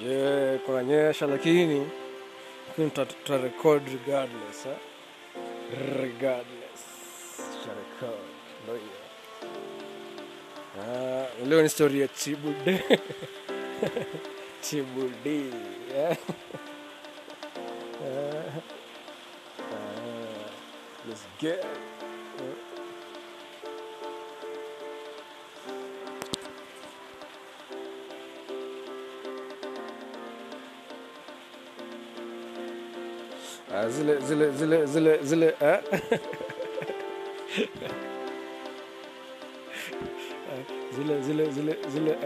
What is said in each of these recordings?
yeah, kunanyesha lakini lakini tuta- tutarecord regardless eh? regardless. Tutarecord ndo hiyo. Ah, leo ni story ya chibude chibude yeah. Ah, ah, let's get Ah, zile zile zile zile zile zile zile zile zile?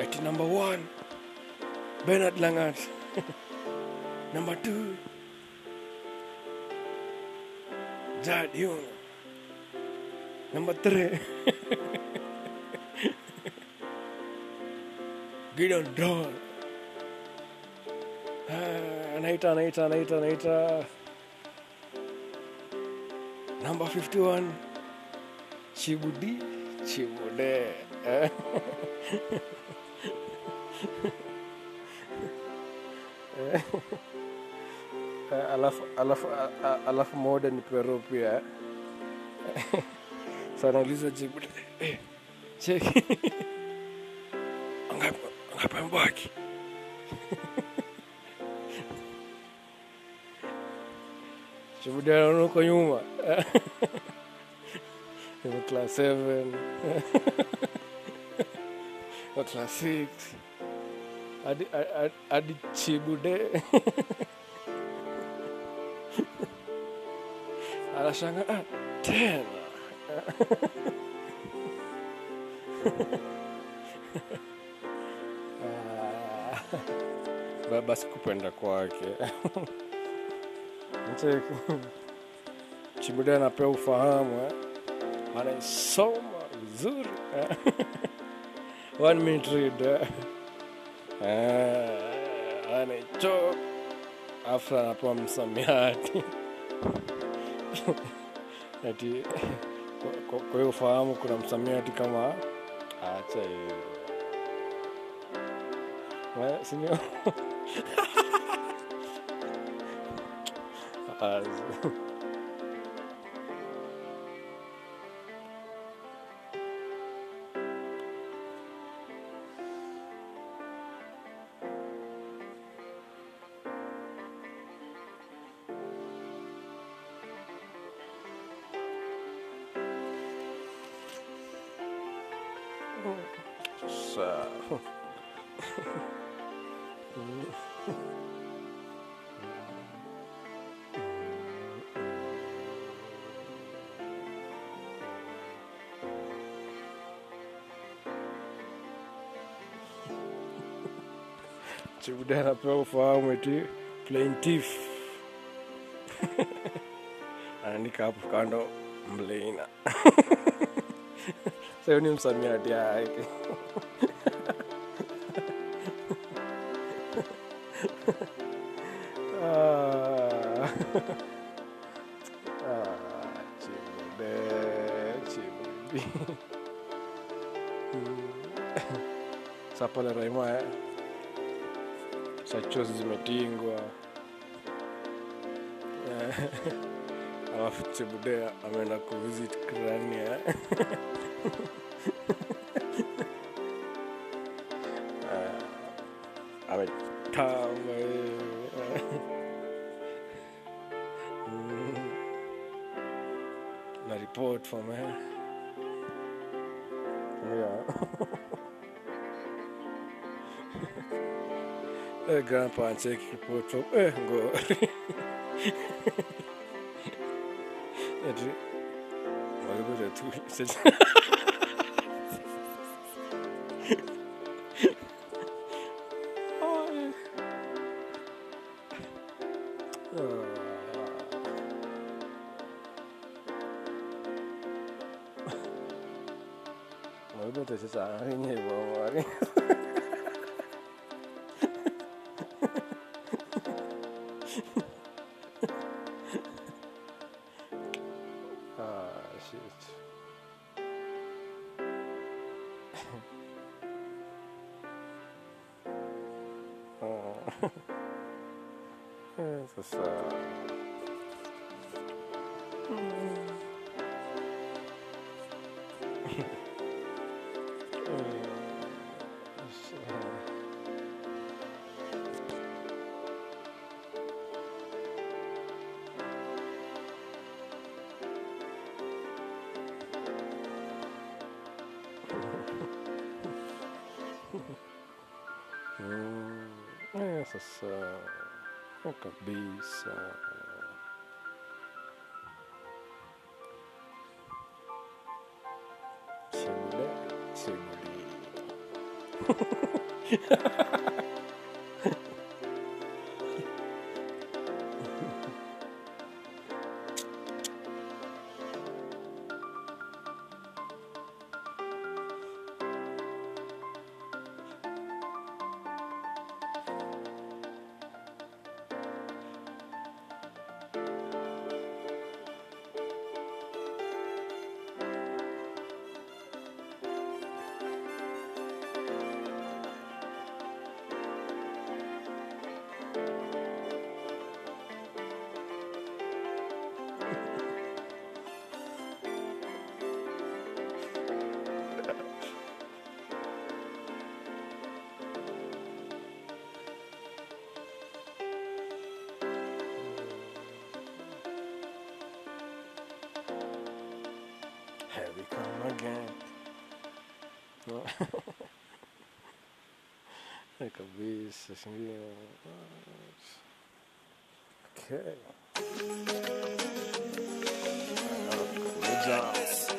Ati number one Bernard Langat number two Jad Young number three. Gideon Dawn Ah, anaita anaita anaita anaita. Number 51 Chibudi Chibude eh? Eh, alafu alafu alafu moda ni pero Sasa anauliza jibu eh, cheki. Angapambaki shuhudia huko nyuma. Class 7 wa class 6 adi hadi chibude anashanga ah, tena baba sikupenda kwake Chibuda anapewa ufahamu eh. anaisoma vizuri eh. one minute read eh. Eh, anaichok afu anapewa msamiati ati kwa- hiyo ufahamu kuna msamiati kama acha hiyo. Sindio Sawa. Chibuda anapewa ufahamu eti plaintiff anaandika hapo kando mleina Sevenim Samyati, yeah, I think. ah, ah eh? Sachozi zimetingwa. Alafu Chimude ameenda kuvisit Krania. Ametamba eh. Mm. na report from eh. yeah. Eh, grandpa ancheki report from eh, ngori eti walikuja tu Walikuja shit. oh. Mm. Simule, simuli. Here Ah, good job.